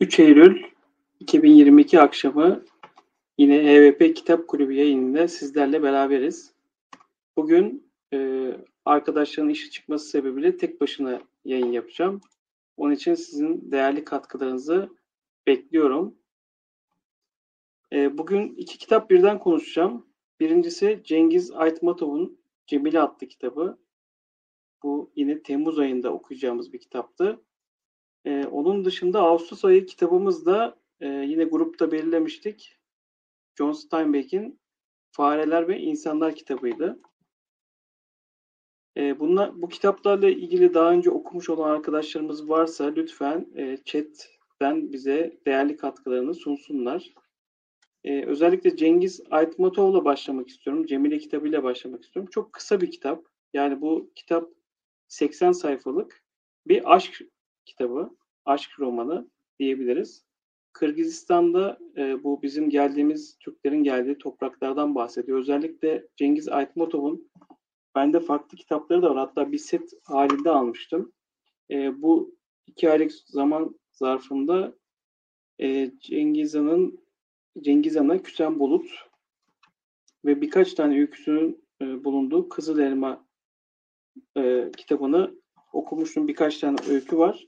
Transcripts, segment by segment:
3 Eylül 2022 akşamı yine EVP Kitap Kulübü yayınında sizlerle beraberiz. Bugün e, arkadaşların işi çıkması sebebiyle tek başına yayın yapacağım. Onun için sizin değerli katkılarınızı bekliyorum. E, bugün iki kitap birden konuşacağım. Birincisi Cengiz Aytmatov'un Cemile adlı kitabı. Bu yine Temmuz ayında okuyacağımız bir kitaptı. Ee, onun dışında Ağustos ayı kitabımızda e, yine grupta belirlemiştik. John Steinbeck'in Fareler ve İnsanlar kitabıydı. E, bunlar, bu kitaplarla ilgili daha önce okumuş olan arkadaşlarımız varsa lütfen e, chatten bize değerli katkılarını sunsunlar. E, özellikle Cengiz Aytmatov'la başlamak istiyorum. Cemile kitabıyla başlamak istiyorum. Çok kısa bir kitap. Yani bu kitap 80 sayfalık bir aşk kitabı, aşk romanı diyebiliriz. Kırgızistan'da e, bu bizim geldiğimiz Türklerin geldiği topraklardan bahsediyor. Özellikle Cengiz Aytmatov'un bende farklı kitapları da var. Hatta bir set halinde almıştım. E, bu iki aylık zaman zarfında e, Cengiz Han'ın Cengiz Han'a Küsen Bulut ve birkaç tane öyküsünün e, bulunduğu Kızıl Elma e, kitabını okumuştum. Birkaç tane öykü var.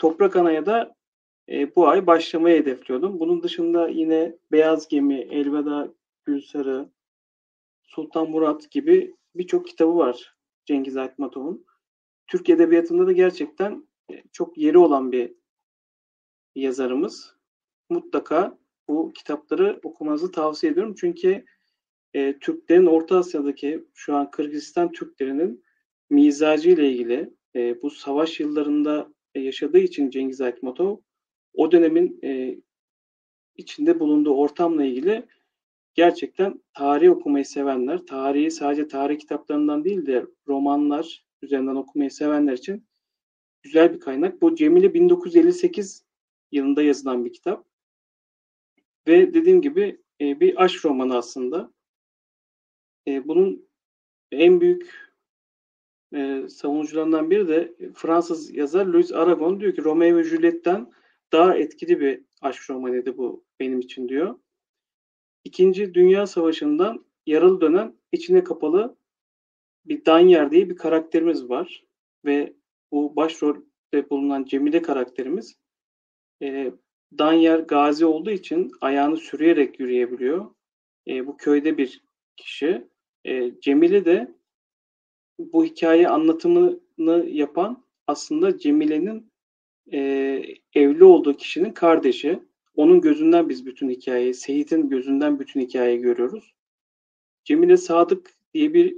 Toprak Ana'ya da e, bu ay başlamayı hedefliyordum. Bunun dışında yine Beyaz Gemi, Elveda Gülsarı, Sultan Murat gibi birçok kitabı var Cengiz Aytmatov'un. Türk Edebiyatı'nda da gerçekten e, çok yeri olan bir yazarımız. Mutlaka bu kitapları okumanızı tavsiye ediyorum. Çünkü e, Türklerin Orta Asya'daki şu an Kırgızistan Türklerinin mizacı ile ilgili e, bu savaş yıllarında yaşadığı için Cengiz Aytmatov o dönemin e, içinde bulunduğu ortamla ilgili gerçekten tarih okumayı sevenler, tarihi sadece tarih kitaplarından değil de romanlar üzerinden okumayı sevenler için güzel bir kaynak. Bu Cemile 1958 yılında yazılan bir kitap. Ve dediğim gibi e, bir aşk romanı aslında. E, bunun en büyük e, savunucularından biri de Fransız yazar Louis Aragon diyor ki Romeo ve Juliet'ten daha etkili bir aşk romanıydı bu benim için diyor. İkinci Dünya Savaşı'ndan yaralı dönen içine kapalı bir Danyer diye bir karakterimiz var. Ve bu başrolde bulunan Cemile karakterimiz e, Danyer gazi olduğu için ayağını sürüyerek yürüyebiliyor. E, bu köyde bir kişi. E, Cemile de bu hikaye anlatımını yapan aslında Cemile'nin e, evli olduğu kişinin kardeşi. Onun gözünden biz bütün hikayeyi, Seyit'in gözünden bütün hikayeyi görüyoruz. Cemile Sadık diye bir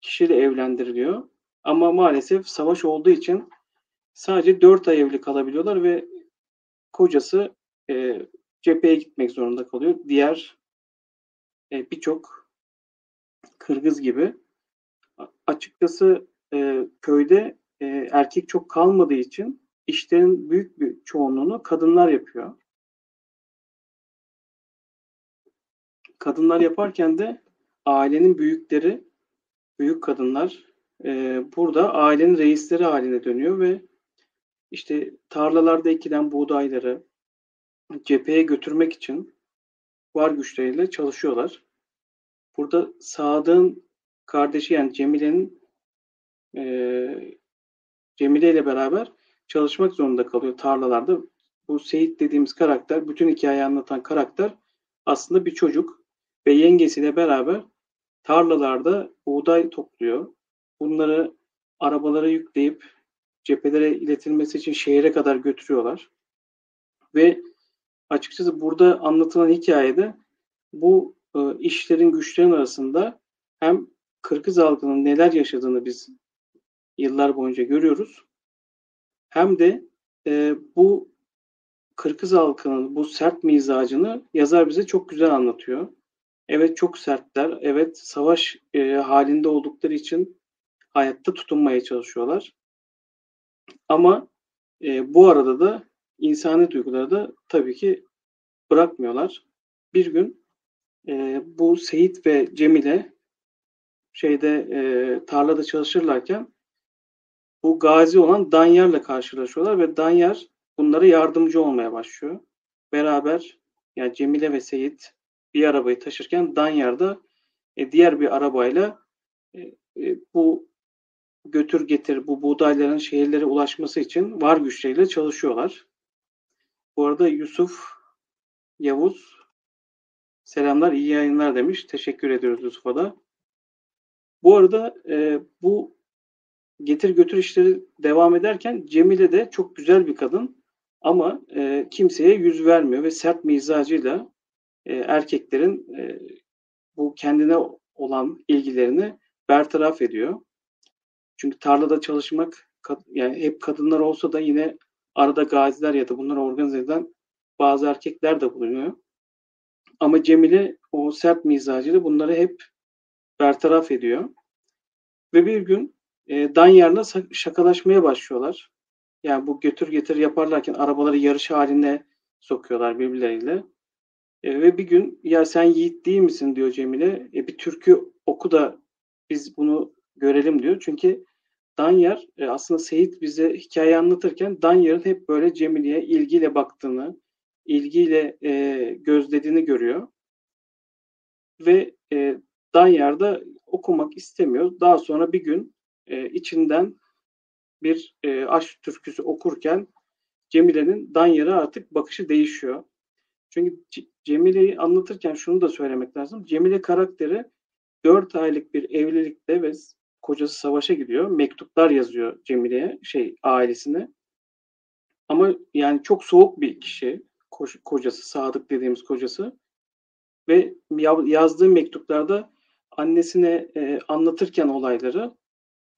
kişiyle evlendiriliyor. Ama maalesef savaş olduğu için sadece dört ay evli kalabiliyorlar ve kocası e, cepheye gitmek zorunda kalıyor. Diğer e, birçok Kırgız gibi açıkçası e, köyde e, erkek çok kalmadığı için işlerin büyük bir çoğunluğunu kadınlar yapıyor. Kadınlar yaparken de ailenin büyükleri, büyük kadınlar e, burada ailenin reisleri haline dönüyor ve işte tarlalarda ekilen buğdayları cepheye götürmek için var güçleriyle çalışıyorlar. Burada Sadık'ın kardeşi yani Cemile'nin e, Cemile ile beraber çalışmak zorunda kalıyor tarlalarda. Bu Seyit dediğimiz karakter, bütün hikayeyi anlatan karakter aslında bir çocuk ve yengesiyle beraber tarlalarda buğday topluyor. Bunları arabalara yükleyip cephelere iletilmesi için şehre kadar götürüyorlar. Ve açıkçası burada anlatılan hikayede bu e, işlerin güçlerin arasında hem Kırgız halkının neler yaşadığını biz yıllar boyunca görüyoruz. Hem de e, bu Kırgız halkının bu sert mizacını yazar bize çok güzel anlatıyor. Evet çok sertler, evet savaş e, halinde oldukları için hayatta tutunmaya çalışıyorlar. Ama e, bu arada da insani duyguları da tabii ki bırakmıyorlar. Bir gün e, bu Seyit ve Cemile şeyde e, tarlada çalışırlarken bu gazi olan Danyar'la karşılaşıyorlar ve Danyar bunlara yardımcı olmaya başlıyor. Beraber yani Cemile ve Seyit bir arabayı taşırken Danyar'da e, diğer bir arabayla e, e, bu götür getir bu buğdayların şehirlere ulaşması için var güçleriyle çalışıyorlar. Bu arada Yusuf Yavuz selamlar iyi yayınlar demiş. Teşekkür ediyoruz Yusuf'a da. Bu arada e, bu getir götür işleri devam ederken Cemile de çok güzel bir kadın ama e, kimseye yüz vermiyor ve sert mizacıyla e, erkeklerin e, bu kendine olan ilgilerini bertaraf ediyor. Çünkü tarlada çalışmak yani hep kadınlar olsa da yine arada gaziler ya da bunları organize eden bazı erkekler de bulunuyor. Ama Cemile o sert mizacıyla bunları hep bertaraf ediyor. Ve bir gün e, Danyar'la şakalaşmaya başlıyorlar. Yani bu götür getir yaparlarken arabaları yarış haline sokuyorlar birbirleriyle. E, ve bir gün ya sen yiğit değil misin diyor Cemile. E, bir türkü oku da biz bunu görelim diyor. Çünkü Danyar e, aslında Seyit bize hikaye anlatırken Danyar'ın hep böyle Cemile'ye ilgiyle baktığını, ilgiyle e, gözlediğini görüyor. Ve e, Danyar da okumak istemiyor. Daha sonra bir gün e, içinden bir e, aşk türküsü okurken Cemile'nin Danyar'a artık bakışı değişiyor. Çünkü Cemile'yi anlatırken şunu da söylemek lazım. Cemile karakteri 4 aylık bir evlilikte ve kocası savaşa gidiyor. Mektuplar yazıyor Cemile'ye, şey ailesine. Ama yani çok soğuk bir kişi kocası, Sadık dediğimiz kocası. Ve yazdığı mektuplarda annesine e, anlatırken olayları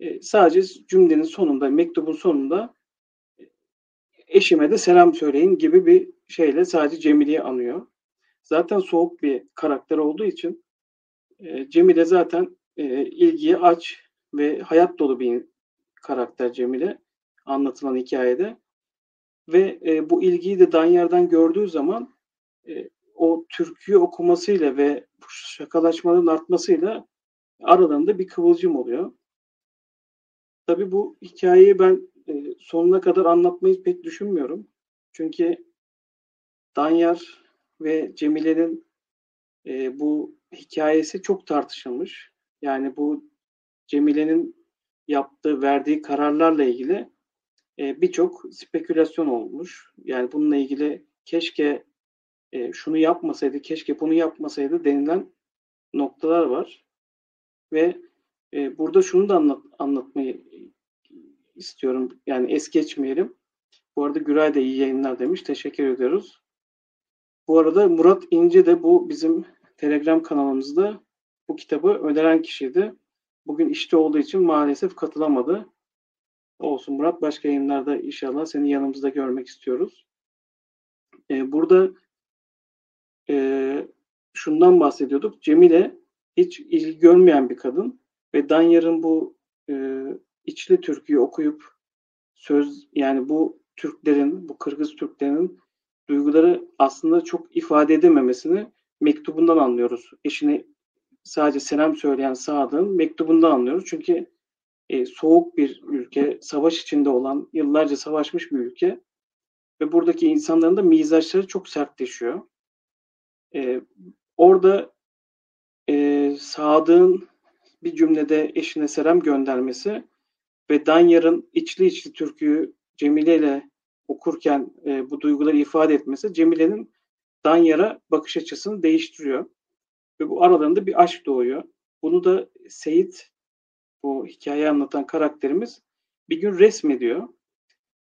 e, sadece cümlenin sonunda, mektubun sonunda e, eşime de selam söyleyin gibi bir şeyle sadece Cemile'yi anıyor. Zaten soğuk bir karakter olduğu için e, Cemile zaten e, ilgiye aç ve hayat dolu bir karakter Cemile anlatılan hikayede. Ve e, bu ilgiyi de Danyar'dan gördüğü zaman e, o türküyü okumasıyla ve şakalaşmanın artmasıyla aralarında bir kıvılcım oluyor. Tabii bu hikayeyi ben e, sonuna kadar anlatmayı pek düşünmüyorum. Çünkü Danyar ve Cemile'nin e, bu hikayesi çok tartışılmış. Yani bu Cemile'nin yaptığı, verdiği kararlarla ilgili e, birçok spekülasyon olmuş. Yani bununla ilgili keşke e, şunu yapmasaydı, keşke bunu yapmasaydı denilen noktalar var. Ve e, burada şunu da anlat, anlatmayı istiyorum. Yani es geçmeyelim. Bu arada Güray da iyi yayınlar demiş. Teşekkür ediyoruz. Bu arada Murat İnce de bu bizim Telegram kanalımızda bu kitabı öneren kişiydi. Bugün işte olduğu için maalesef katılamadı. Olsun Murat. Başka yayınlarda inşallah seni yanımızda görmek istiyoruz. Ee, burada e, şundan bahsediyorduk. Cemile hiç ilgi görmeyen bir kadın ve Danyar'ın bu e, içli türküyü okuyup söz yani bu Türklerin, bu Kırgız Türklerinin duyguları aslında çok ifade edememesini mektubundan anlıyoruz. Eşine sadece selam söyleyen Sadık'ın mektubundan anlıyoruz. Çünkü e, soğuk bir ülke, savaş içinde olan, yıllarca savaşmış bir ülke ve buradaki insanların da mizaçları çok sertleşiyor. E, orada e, Sadık'ın bir cümlede eşine selam göndermesi ve Danyar'ın içli içli türküyü Cemile ile okurken e, bu duyguları ifade etmesi Cemile'nin Danyar'a bakış açısını değiştiriyor. Ve bu aralarında bir aşk doğuyor. Bunu da Seyit, bu hikayeyi anlatan karakterimiz bir gün resmediyor.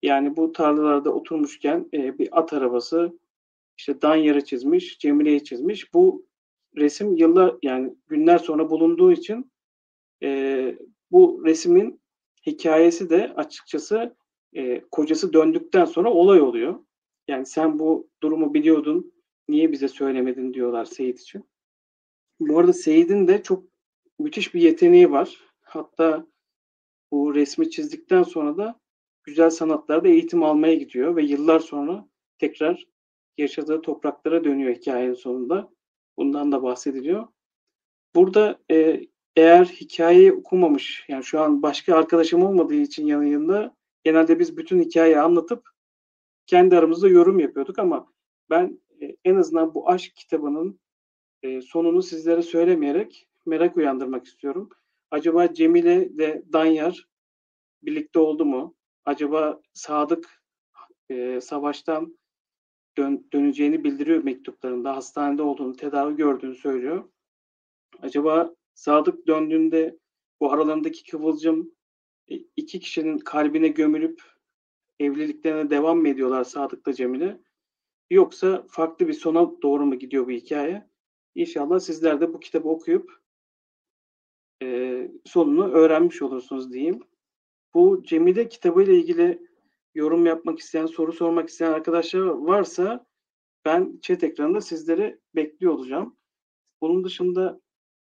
Yani bu tarlalarda oturmuşken e, bir at arabası işte Danyar'ı çizmiş, Cemile'yi çizmiş. Bu resim yıllar yani günler sonra bulunduğu için e, bu resmin hikayesi de açıkçası e, kocası döndükten sonra olay oluyor. Yani sen bu durumu biliyordun, niye bize söylemedin diyorlar Seyit için. Bu arada Seyit'in de çok müthiş bir yeteneği var. Hatta bu resmi çizdikten sonra da güzel sanatlarda eğitim almaya gidiyor ve yıllar sonra tekrar yaşadığı topraklara dönüyor hikayenin sonunda. Bundan da bahsediliyor. Burada e, eğer hikayeyi okumamış, yani şu an başka arkadaşım olmadığı için yanında genelde biz bütün hikayeyi anlatıp kendi aramızda yorum yapıyorduk ama ben e, en azından bu aşk kitabının e, sonunu sizlere söylemeyerek merak uyandırmak istiyorum. Acaba Cemile de Danyar birlikte oldu mu? Acaba Sadık e, savaştan dön, döneceğini bildiriyor mektuplarında. Hastanede olduğunu, tedavi gördüğünü söylüyor. Acaba Sadık döndüğünde bu aralarındaki kıvılcım e, iki kişinin kalbine gömülüp evliliklerine devam mı ediyorlar Sadık'la Cemile? Yoksa farklı bir sona doğru mu gidiyor bu hikaye? İnşallah sizler de bu kitabı okuyup e, sonunu öğrenmiş olursunuz diyeyim. Bu Cemile kitabı ile ilgili yorum yapmak isteyen, soru sormak isteyen arkadaşlar varsa ben chat ekranında sizleri bekliyor olacağım. Bunun dışında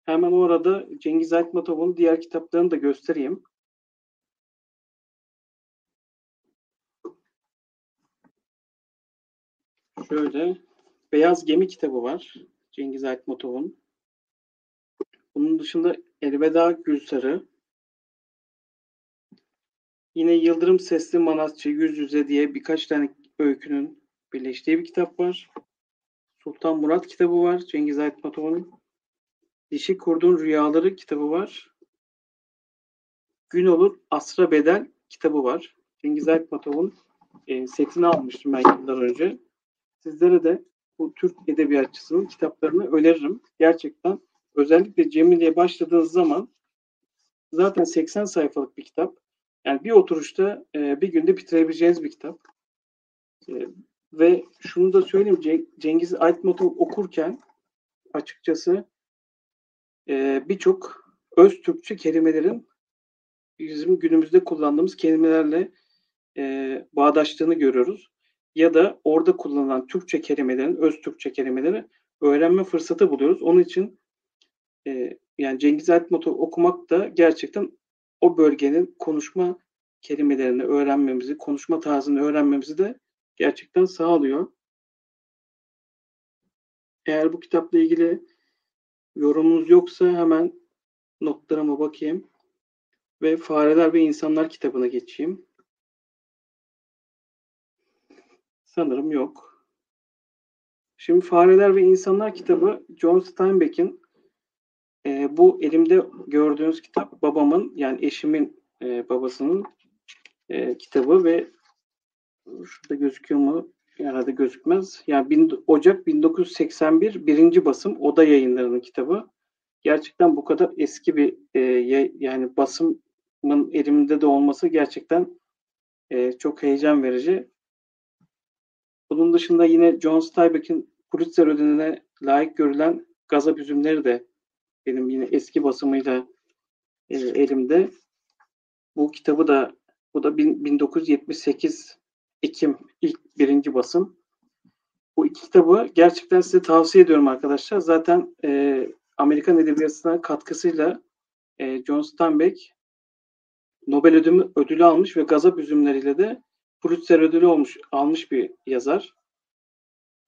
hemen orada Cengiz Aytmatov'un diğer kitaplarını da göstereyim. Şöyle Beyaz Gemi kitabı var. Cengiz Aytmatov'un. Bunun dışında Elveda Gülsarı. Yine Yıldırım Sesli Manatçı Yüz Yüze diye birkaç tane öykünün birleştiği bir kitap var. Sultan Murat kitabı var. Cengiz Aytmatov'un. Dişi Kurdun Rüyaları kitabı var. Gün Olur Asra Bedel kitabı var. Cengiz Aytmatov'un e, setini almıştım ben yıllar önce. Sizlere de bu Türk edebiyatçısının kitaplarını öneririm. Gerçekten özellikle Cemile'ye başladığınız zaman zaten 80 sayfalık bir kitap. Yani bir oturuşta e, bir günde bitirebileceğiniz bir kitap. E, ve şunu da söyleyeyim Cengiz Aytmat'ı okurken açıkçası e, birçok öz Türkçe kelimelerin bizim günümüzde kullandığımız kelimelerle e, bağdaştığını görüyoruz. Ya da orada kullanılan Türkçe kelimelerin, öz Türkçe kelimeleri öğrenme fırsatı buluyoruz. Onun için e, yani Cengiz Aytmat'ı okumak da gerçekten o bölgenin konuşma kelimelerini öğrenmemizi, konuşma tarzını öğrenmemizi de gerçekten sağlıyor. Eğer bu kitapla ilgili yorumunuz yoksa hemen notlarıma bakayım ve Fareler ve İnsanlar kitabına geçeyim. Sanırım yok. Şimdi Fareler ve İnsanlar kitabı John Steinbeck'in e, bu elimde gördüğünüz kitap babamın yani eşimin e, babasının e, kitabı ve şurada gözüküyor mu? Herhalde gözükmez. Yani bin, Ocak 1981 birinci basım Oda Yayınları'nın kitabı. Gerçekten bu kadar eski bir e, yani basımın elimde de olması gerçekten e, çok heyecan verici. Bunun dışında yine John Steinbeck'in Pulitzer ödülüne layık görülen Gazap Üzümleri de benim yine eski basımıyla e, elimde. Bu kitabı da bu da 1978 Ekim ilk birinci basım. Bu iki kitabı gerçekten size tavsiye ediyorum arkadaşlar. Zaten e, Amerikan Edebiyatı'na katkısıyla e, John Steinbeck Nobel ödülü, ödülü almış ve Gazap Üzümleriyle de Pulitzer ödülü olmuş, almış bir yazar.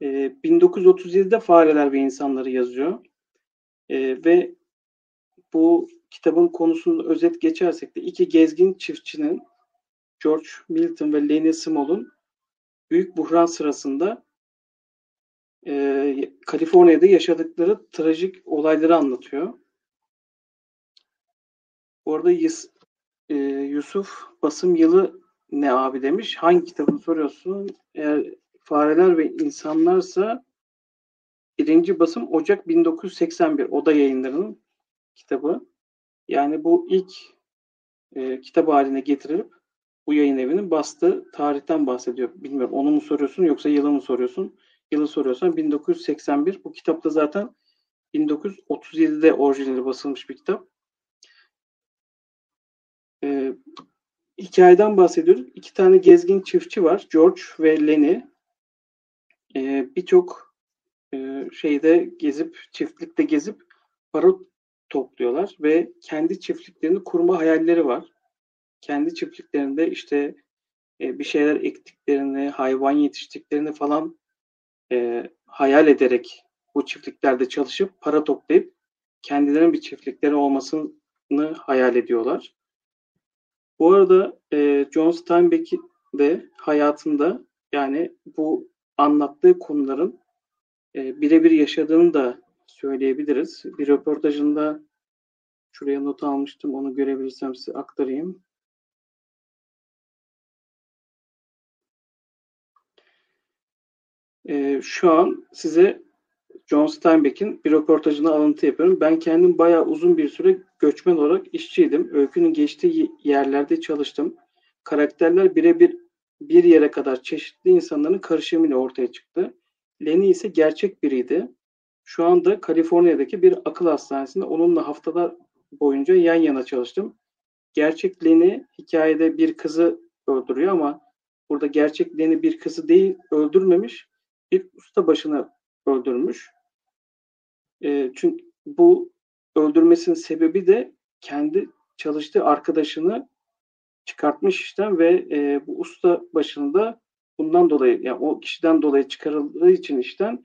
E, 1937'de Fareler ve İnsanları yazıyor. E, ve bu kitabın konusunu özet geçersek de iki gezgin çiftçinin George Milton ve Lenny Small'un büyük buhran sırasında e, Kaliforniya'da yaşadıkları trajik olayları anlatıyor. Orada Yus, e, Yusuf basım yılı ne abi demiş. Hangi kitabını soruyorsun? Eğer fareler ve insanlarsa birinci basım Ocak 1981 Oda yayınlarının kitabı. Yani bu ilk e, kitap haline getirilip bu yayın evinin bastığı tarihten bahsediyor. Bilmiyorum onu mu soruyorsun yoksa yılı mı soruyorsun? Yılı soruyorsan 1981. Bu kitapta zaten 1937'de orijinali basılmış bir kitap. Ee, hikayeden bahsediyoruz. İki tane gezgin çiftçi var. George ve Lenny. Ee, Birçok e, şeyde gezip, çiftlikte gezip para topluyorlar ve kendi çiftliklerini kurma hayalleri var kendi çiftliklerinde işte e, bir şeyler ektiklerini, hayvan yetiştiklerini falan e, hayal ederek bu çiftliklerde çalışıp para toplayıp kendilerinin bir çiftlikleri olmasını hayal ediyorlar. Bu arada e, John Steinbeck de hayatında Yani bu anlattığı konuların e, birebir yaşadığını da söyleyebiliriz. Bir röportajında şuraya not almıştım. Onu görebilirsem size aktarayım. E, şu an size John Steinbeck'in bir röportajını alıntı yapıyorum. Ben kendim bayağı uzun bir süre göçmen olarak işçiydim. Öykünün geçtiği yerlerde çalıştım. Karakterler birebir bir yere kadar çeşitli insanların karışımıyla ortaya çıktı. Lenny ise gerçek biriydi. Şu anda Kaliforniya'daki bir akıl hastanesinde onunla haftalar boyunca yan yana çalıştım. Gerçek Lenny hikayede bir kızı öldürüyor ama burada gerçek Lenny bir kızı değil öldürmemiş bir usta başını öldürmüş. E, çünkü bu öldürmesinin sebebi de kendi çalıştığı arkadaşını çıkartmış işten ve e, bu usta başında bundan dolayı yani o kişiden dolayı çıkarıldığı için işten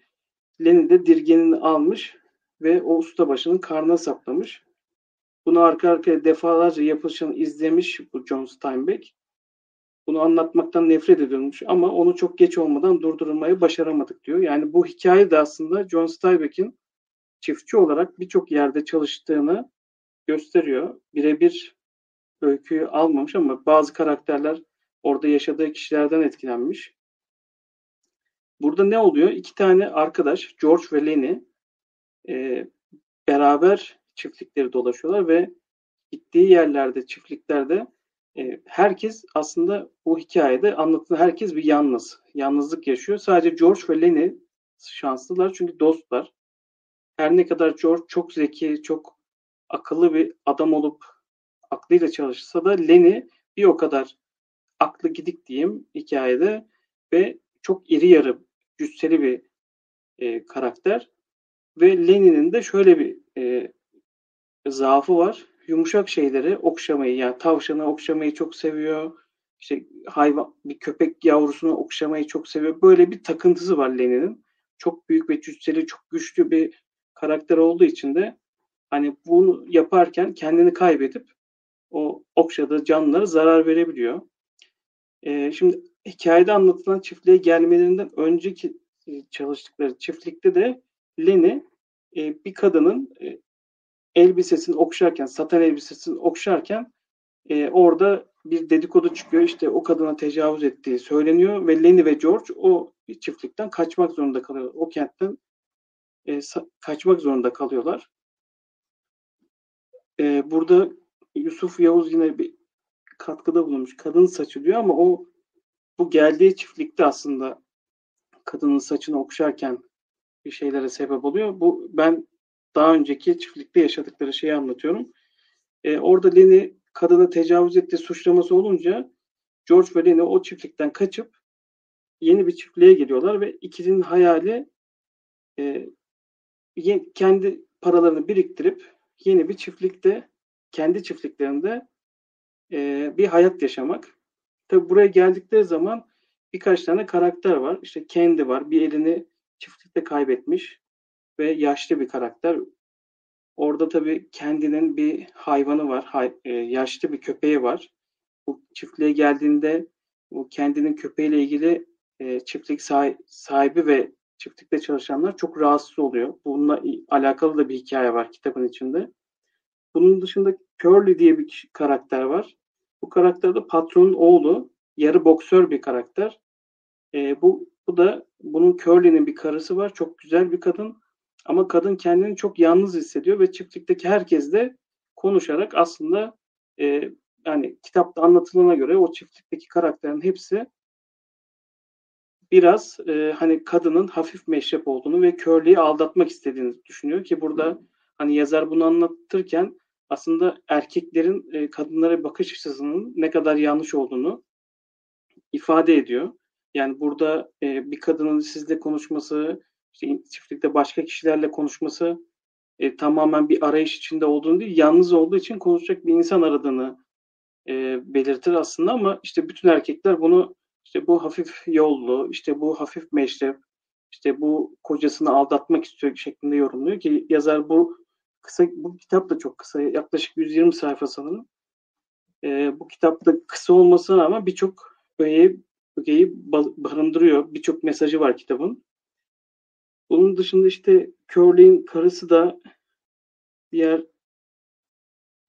Lenin de dirgenini almış ve o usta başının karnına saplamış. Bunu arka arkaya defalarca yapılışını izlemiş bu John Steinbeck. Bunu anlatmaktan nefret ediyormuş ama onu çok geç olmadan durdurmayı başaramadık diyor. Yani bu hikaye de aslında John Steinbeck'in çiftçi olarak birçok yerde çalıştığını gösteriyor. Birebir öyküyü almamış ama bazı karakterler orada yaşadığı kişilerden etkilenmiş. Burada ne oluyor? İki tane arkadaş George ve Lenny e, beraber çiftlikleri dolaşıyorlar ve gittiği yerlerde, çiftliklerde e, herkes aslında bu hikayede anlatılan herkes bir yalnız. Yalnızlık yaşıyor. Sadece George ve Lenny şanslılar çünkü dostlar. Her ne kadar George çok zeki, çok akıllı bir adam olup aklıyla çalışsa da Lenny bir o kadar aklı gidik diyeyim hikayede ve çok iri yarı, cüsseli bir e, karakter. Ve Lenin'in de şöyle bir e, zaafı var. Yumuşak şeyleri okşamayı, yani tavşanı okşamayı çok seviyor. İşte hayvan, bir köpek yavrusunu okşamayı çok seviyor. Böyle bir takıntısı var Lenin'in. Çok büyük ve cüsseli, çok güçlü bir karakter olduğu için de hani bunu yaparken kendini kaybedip o okşadığı canlılara zarar verebiliyor. E, şimdi hikayede anlatılan çiftliğe gelmelerinden önceki e, çalıştıkları çiftlikte de Lenny e, bir kadının e, elbisesini okşarken, satan elbisesini okşarken orada bir dedikodu çıkıyor. İşte o kadına tecavüz ettiği söyleniyor ve Lenny ve George o çiftlikten kaçmak zorunda kalıyor. O kentten kaçmak zorunda kalıyorlar. Burada Yusuf Yavuz yine bir katkıda bulunmuş. Kadın saçı diyor ama o bu geldiği çiftlikte aslında kadının saçını okşarken bir şeylere sebep oluyor. Bu ben daha önceki çiftlikte yaşadıkları şeyi anlatıyorum. E, orada Lenny kadına tecavüz ettiği suçlaması olunca George ve Lenny o çiftlikten kaçıp yeni bir çiftliğe geliyorlar ve ikisinin hayali e, kendi paralarını biriktirip yeni bir çiftlikte kendi çiftliklerinde e, bir hayat yaşamak. Tabi buraya geldikleri zaman birkaç tane karakter var. İşte kendi var. Bir elini çiftlikte kaybetmiş ve yaşlı bir karakter. Orada tabii kendinin bir hayvanı var. Hay, e, yaşlı bir köpeği var. Bu çiftliğe geldiğinde bu kendinin köpeğiyle ilgili e, çiftlik sahibi ve çiftlikte çalışanlar çok rahatsız oluyor. Bununla alakalı da bir hikaye var kitabın içinde. Bunun dışında Curly diye bir karakter var. Bu karakter de patronun oğlu. Yarı boksör bir karakter. E, bu, bu da bunun Curly'nin bir karısı var. Çok güzel bir kadın. Ama kadın kendini çok yalnız hissediyor ve çiftlikteki herkesle konuşarak aslında e, yani kitapta anlatılana göre o çiftlikteki karakterin hepsi biraz e, hani kadının hafif meşrep olduğunu ve körlüğü aldatmak istediğini düşünüyor ki burada hani yazar bunu anlatırken aslında erkeklerin e, kadınlara bakış açısının ne kadar yanlış olduğunu ifade ediyor. Yani burada e, bir kadının sizle konuşması, işte çiftlikte başka kişilerle konuşması e, tamamen bir arayış içinde olduğunu değil, yalnız olduğu için konuşacak bir insan aradığını e, belirtir aslında ama işte bütün erkekler bunu işte bu hafif yollu, işte bu hafif meşrep, işte bu kocasını aldatmak istiyor şeklinde yorumluyor ki yazar bu kısa bu kitap da çok kısa yaklaşık 120 sayfa sanırım. E, bu kitapta kısa olmasına rağmen birçok öğeyi ögeyi barındırıyor. Birçok mesajı var kitabın. Bunun dışında işte Curly'in karısı da diğer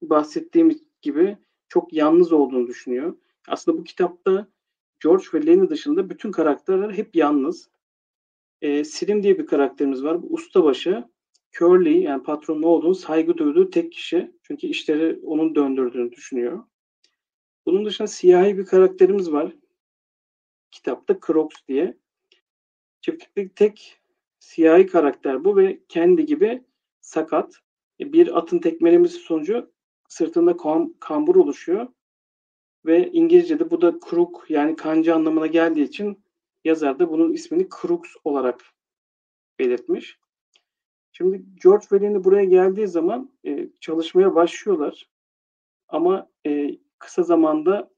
bahsettiğim gibi çok yalnız olduğunu düşünüyor. Aslında bu kitapta George ve Lenny dışında bütün karakterler hep yalnız. E, Slim diye bir karakterimiz var. Bu ustabaşı. Curly yani patronun olduğunu saygı duyduğu tek kişi. Çünkü işleri onun döndürdüğünü düşünüyor. Bunun dışında siyahi bir karakterimiz var. Kitapta Crocs diye. Çiftlikteki tek siyahi karakter bu ve kendi gibi sakat. E, bir atın tekmelemesi sonucu sırtında kam kambur oluşuyor. Ve İngilizce'de bu da crook yani kanca anlamına geldiği için yazar da bunun ismini Crooks olarak belirtmiş. Şimdi George Veli'nin buraya geldiği zaman e, çalışmaya başlıyorlar. Ama e, kısa zamanda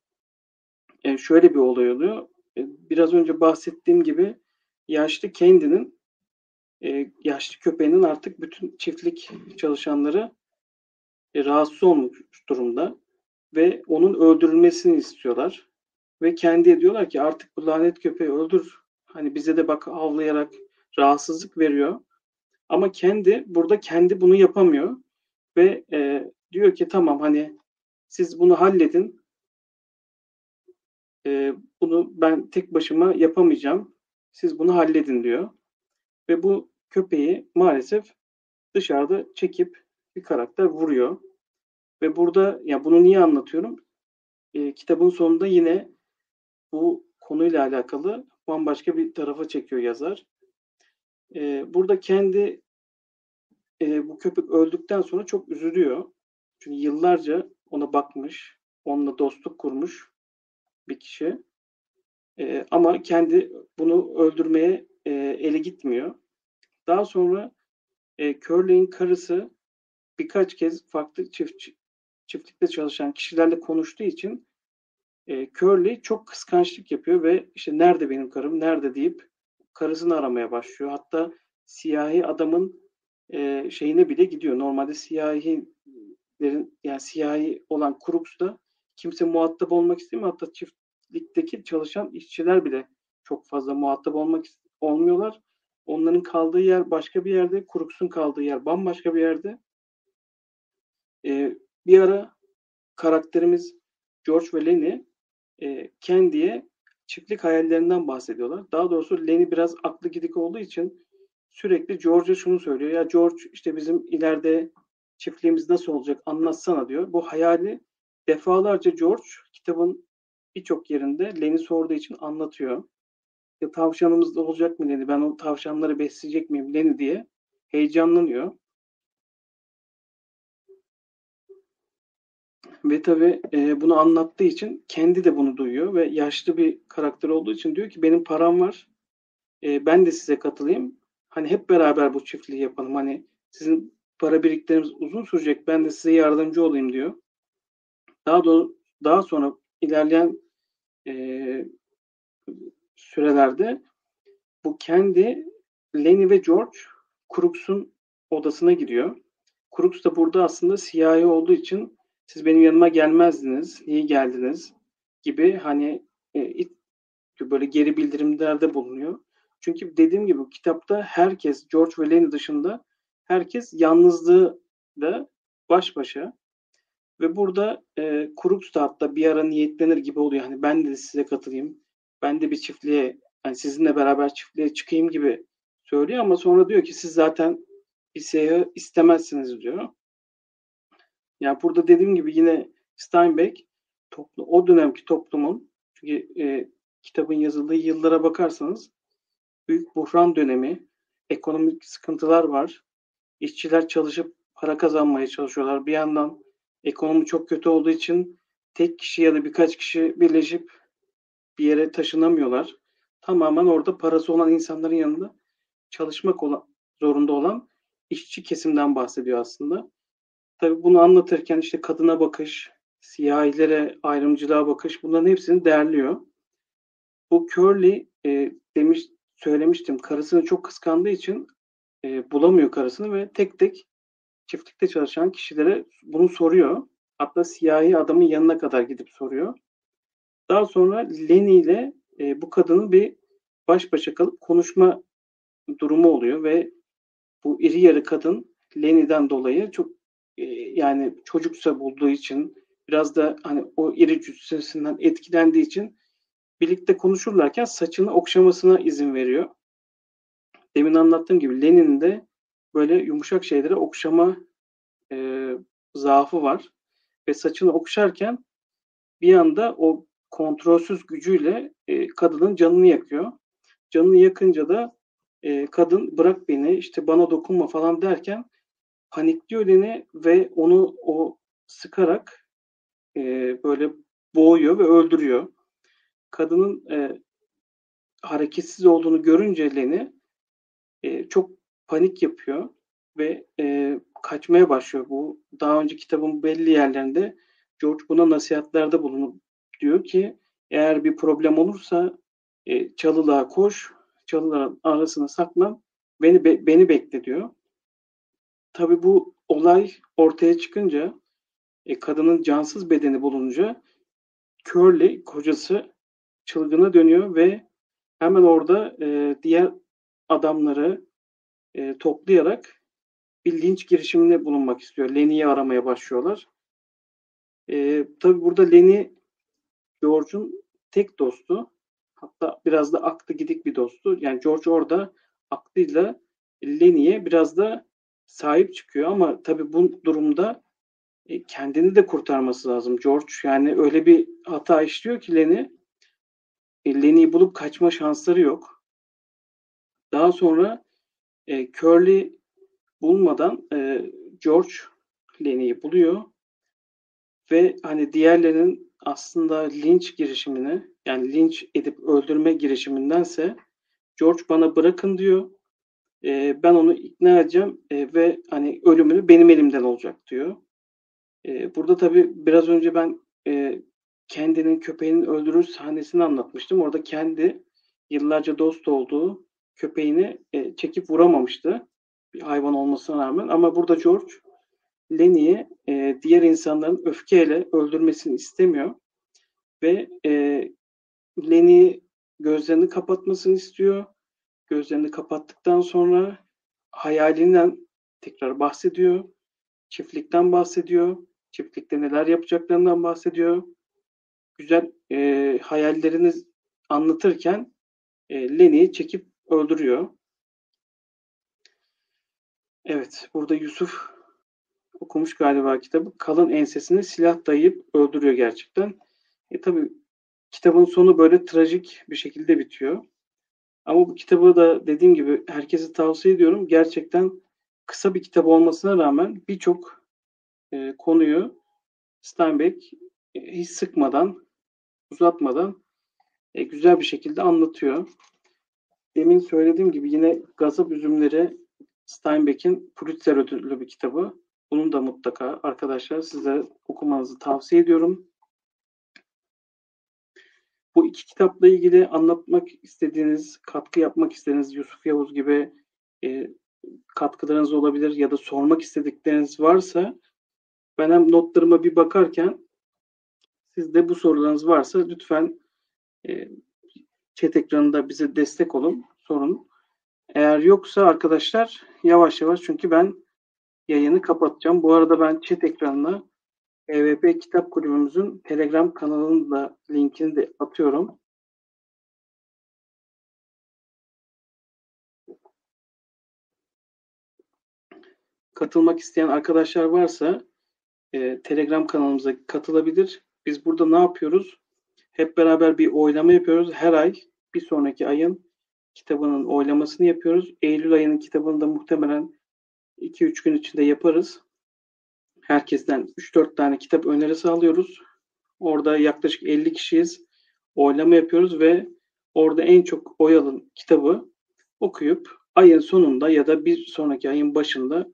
e, şöyle bir olay oluyor. E, biraz önce bahsettiğim gibi yaşlı Candy'nin e, yaşlı köpeğinin artık bütün çiftlik çalışanları e, rahatsız olmuş durumda ve onun öldürülmesini istiyorlar. Ve kendi diyorlar ki artık bu lanet köpeği öldür. Hani bize de bak avlayarak rahatsızlık veriyor. Ama kendi burada kendi bunu yapamıyor ve e, diyor ki tamam hani siz bunu halledin. E, bunu ben tek başıma yapamayacağım. Siz bunu halledin diyor. Ve bu köpeği maalesef dışarıda çekip bir karakter vuruyor. Ve burada ya bunu niye anlatıyorum? E, kitabın sonunda yine bu konuyla alakalı bambaşka bir tarafa çekiyor yazar. E, burada kendi e, bu köpek öldükten sonra çok üzülüyor. Çünkü yıllarca ona bakmış, onunla dostluk kurmuş bir kişi. E, ama kendi bunu öldürmeye e, ele gitmiyor. Daha sonra e, Curly'in karısı birkaç kez farklı çift, çiftlikte çalışan kişilerle konuştuğu için e, Curly çok kıskançlık yapıyor ve işte nerede benim karım, nerede deyip karısını aramaya başlıyor. Hatta siyahi adamın e, şeyine bile gidiyor. Normalde siyahilerin yani siyahi olan Crooks'da kimse muhatap olmak istemiyor. Hatta çiftlikteki çalışan işçiler bile çok fazla muhatap olmak olmuyorlar. Onların kaldığı yer başka bir yerde, Crooks'un kaldığı yer bambaşka bir yerde. E, bir ara karakterimiz George ve Lenny e, Candy'ye çiftlik hayallerinden bahsediyorlar. Daha doğrusu Lenny biraz aklı gidik olduğu için sürekli George'a şunu söylüyor. Ya George işte bizim ileride çiftliğimiz nasıl olacak anlatsana diyor. Bu hayali defalarca George kitabın birçok yerinde Lenny sorduğu için anlatıyor. Ya tavşanımız da olacak mı Lenny? Ben o tavşanları besleyecek miyim Lenny diye heyecanlanıyor. Ve tabii e, bunu anlattığı için kendi de bunu duyuyor ve yaşlı bir karakter olduğu için diyor ki benim param var. E, ben de size katılayım. Hani hep beraber bu çiftliği yapalım. Hani sizin para birikleriniz uzun sürecek. Ben de size yardımcı olayım diyor. Daha doğru, daha sonra ilerleyen e, sürelerde bu kendi Lenny ve George Crooks'un odasına gidiyor. Crooks da burada aslında siyahi olduğu için siz benim yanıma gelmezdiniz, niye geldiniz gibi hani e, böyle geri bildirimlerde bulunuyor. Çünkü dediğim gibi kitapta herkes George ve Lenny dışında herkes yalnızlığı da baş başa. Ve burada e, Crooks da hatta bir ara niyetlenir gibi oluyor. Hani ben de size katılayım. Ben de bir çiftliğe, yani sizinle beraber çiftliğe çıkayım gibi söylüyor ama sonra diyor ki siz zaten bir seyahı istemezsiniz diyor. Yani burada dediğim gibi yine Steinbeck toplu, o dönemki toplumun çünkü e, kitabın yazıldığı yıllara bakarsanız büyük buhran dönemi, ekonomik sıkıntılar var. İşçiler çalışıp para kazanmaya çalışıyorlar. Bir yandan ekonomi çok kötü olduğu için tek kişi ya da birkaç kişi birleşip bir yere taşınamıyorlar. Tamamen orada parası olan insanların yanında çalışmak olan, zorunda olan işçi kesimden bahsediyor aslında. Tabii bunu anlatırken işte kadına bakış, siyahilere ayrımcılığa bakış bunların hepsini değerliyor. Bu Curly e, demiş söylemiştim karısını çok kıskandığı için e, bulamıyor karısını ve tek tek çiftlikte çalışan kişilere bunu soruyor. Hatta siyahi adamın yanına kadar gidip soruyor. Daha sonra Lenny ile e, bu kadının bir baş başa kalıp konuşma durumu oluyor ve bu iri yarı kadın Leni'den dolayı çok e, yani çocuksa bulduğu için biraz da hani o iri cüssesinden etkilendiği için birlikte konuşurlarken saçını okşamasına izin veriyor. Demin anlattığım gibi Lenin'in de böyle yumuşak şeylere okşama e, zaafı var. Ve saçını okşarken bir anda o kontrolsüz gücüyle e, kadının canını yakıyor. Canını yakınca da e, kadın bırak beni işte bana dokunma falan derken panikliyor Leni ve onu o sıkarak e, böyle boğuyor ve öldürüyor. Kadının e, hareketsiz olduğunu görünce Leni e, çok panik yapıyor ve e, kaçmaya başlıyor. Bu daha önce kitabın belli yerlerinde George buna nasihatlerde bulunup diyor ki eğer bir problem olursa e, çalılığa koş, çalıların arasına saklan, beni be, beni bekle diyor. Tabi bu olay ortaya çıkınca e, kadının cansız bedeni bulunca Curly kocası çılgına dönüyor ve hemen orada e, diğer adamları e, toplayarak bir linç girişiminde bulunmak istiyor. Lenny'yi aramaya başlıyorlar. E, tabii burada Lenny George'un tek dostu. Hatta biraz da aklı gidik bir dostu. Yani George orada aklıyla Lenny'ye biraz da sahip çıkıyor ama tabii bu durumda e, kendini de kurtarması lazım George. Yani öyle bir hata işliyor ki Lenny e, Lenny'yi bulup kaçma şansları yok. Daha sonra e, Curly bulmadan e, George Lenny'yi buluyor ve hani diğerlerinin aslında linç girişimini yani linç edip öldürme girişimindense George bana bırakın diyor. E, ben onu ikna edeceğim e, ve hani ölümünü benim elimden olacak diyor. E, burada tabii biraz önce ben e, kendinin köpeğinin öldürür sahnesini anlatmıştım. Orada kendi yıllarca dost olduğu köpeğini e, çekip vuramamıştı. Bir hayvan olmasına rağmen. Ama burada George Lenny'i e, diğer insanların öfkeyle öldürmesini istemiyor. Ve e, Lenny gözlerini kapatmasını istiyor. Gözlerini kapattıktan sonra hayalinden tekrar bahsediyor. Çiftlikten bahsediyor. Çiftlikte neler yapacaklarından bahsediyor. Güzel e, hayallerini anlatırken e, Lenny'i çekip öldürüyor. Evet, burada Yusuf okumuş galiba kitabı. Kalın ensesine silah dayayıp öldürüyor gerçekten. E tabi kitabın sonu böyle trajik bir şekilde bitiyor. Ama bu kitabı da dediğim gibi herkese tavsiye ediyorum. Gerçekten kısa bir kitap olmasına rağmen birçok e, konuyu Steinbeck hiç sıkmadan, uzatmadan e, güzel bir şekilde anlatıyor. Demin söylediğim gibi yine Gazap Üzümleri Steinbeck'in Pulitzer ödüllü bir kitabı. Bunu da mutlaka arkadaşlar size okumanızı tavsiye ediyorum. Bu iki kitapla ilgili anlatmak istediğiniz, katkı yapmak istediğiniz Yusuf Yavuz gibi e, katkılarınız olabilir ya da sormak istedikleriniz varsa ben hem notlarıma bir bakarken sizde bu sorularınız varsa lütfen e, chat ekranında bize destek olun, sorun. Eğer yoksa arkadaşlar yavaş yavaş çünkü ben yayını kapatacağım. Bu arada ben chat ekranına EVP Kitap Kulübümüzün Telegram kanalının da linkini de atıyorum. Katılmak isteyen arkadaşlar varsa e, Telegram kanalımıza katılabilir. Biz burada ne yapıyoruz? Hep beraber bir oylama yapıyoruz. Her ay bir sonraki ayın kitabının oylamasını yapıyoruz. Eylül ayının kitabını da muhtemelen 2-3 gün içinde yaparız. Herkesten 3-4 tane kitap önerisi alıyoruz. Orada yaklaşık 50 kişiyiz. Oylama yapıyoruz ve orada en çok oy alan kitabı okuyup ayın sonunda ya da bir sonraki ayın başında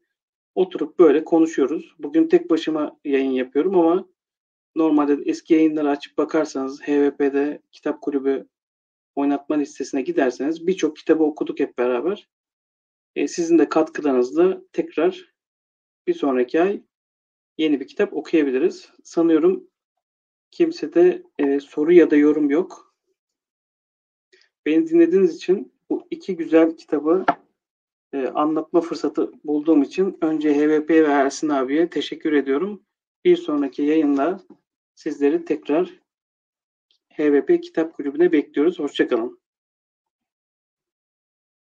oturup böyle konuşuyoruz. Bugün tek başıma yayın yapıyorum ama normalde eski yayınları açıp bakarsanız HVP'de kitap kulübü oynatma listesine giderseniz birçok kitabı okuduk hep beraber. E, sizin de katkılarınızla tekrar bir sonraki ay yeni bir kitap okuyabiliriz. Sanıyorum kimsede e, soru ya da yorum yok. Beni dinlediğiniz için bu iki güzel kitabı e, anlatma fırsatı bulduğum için önce HVP ve Ersin abiye teşekkür ediyorum. Bir sonraki yayında sizleri tekrar HVP Kitap Kulübü'ne bekliyoruz. Hoşçakalın.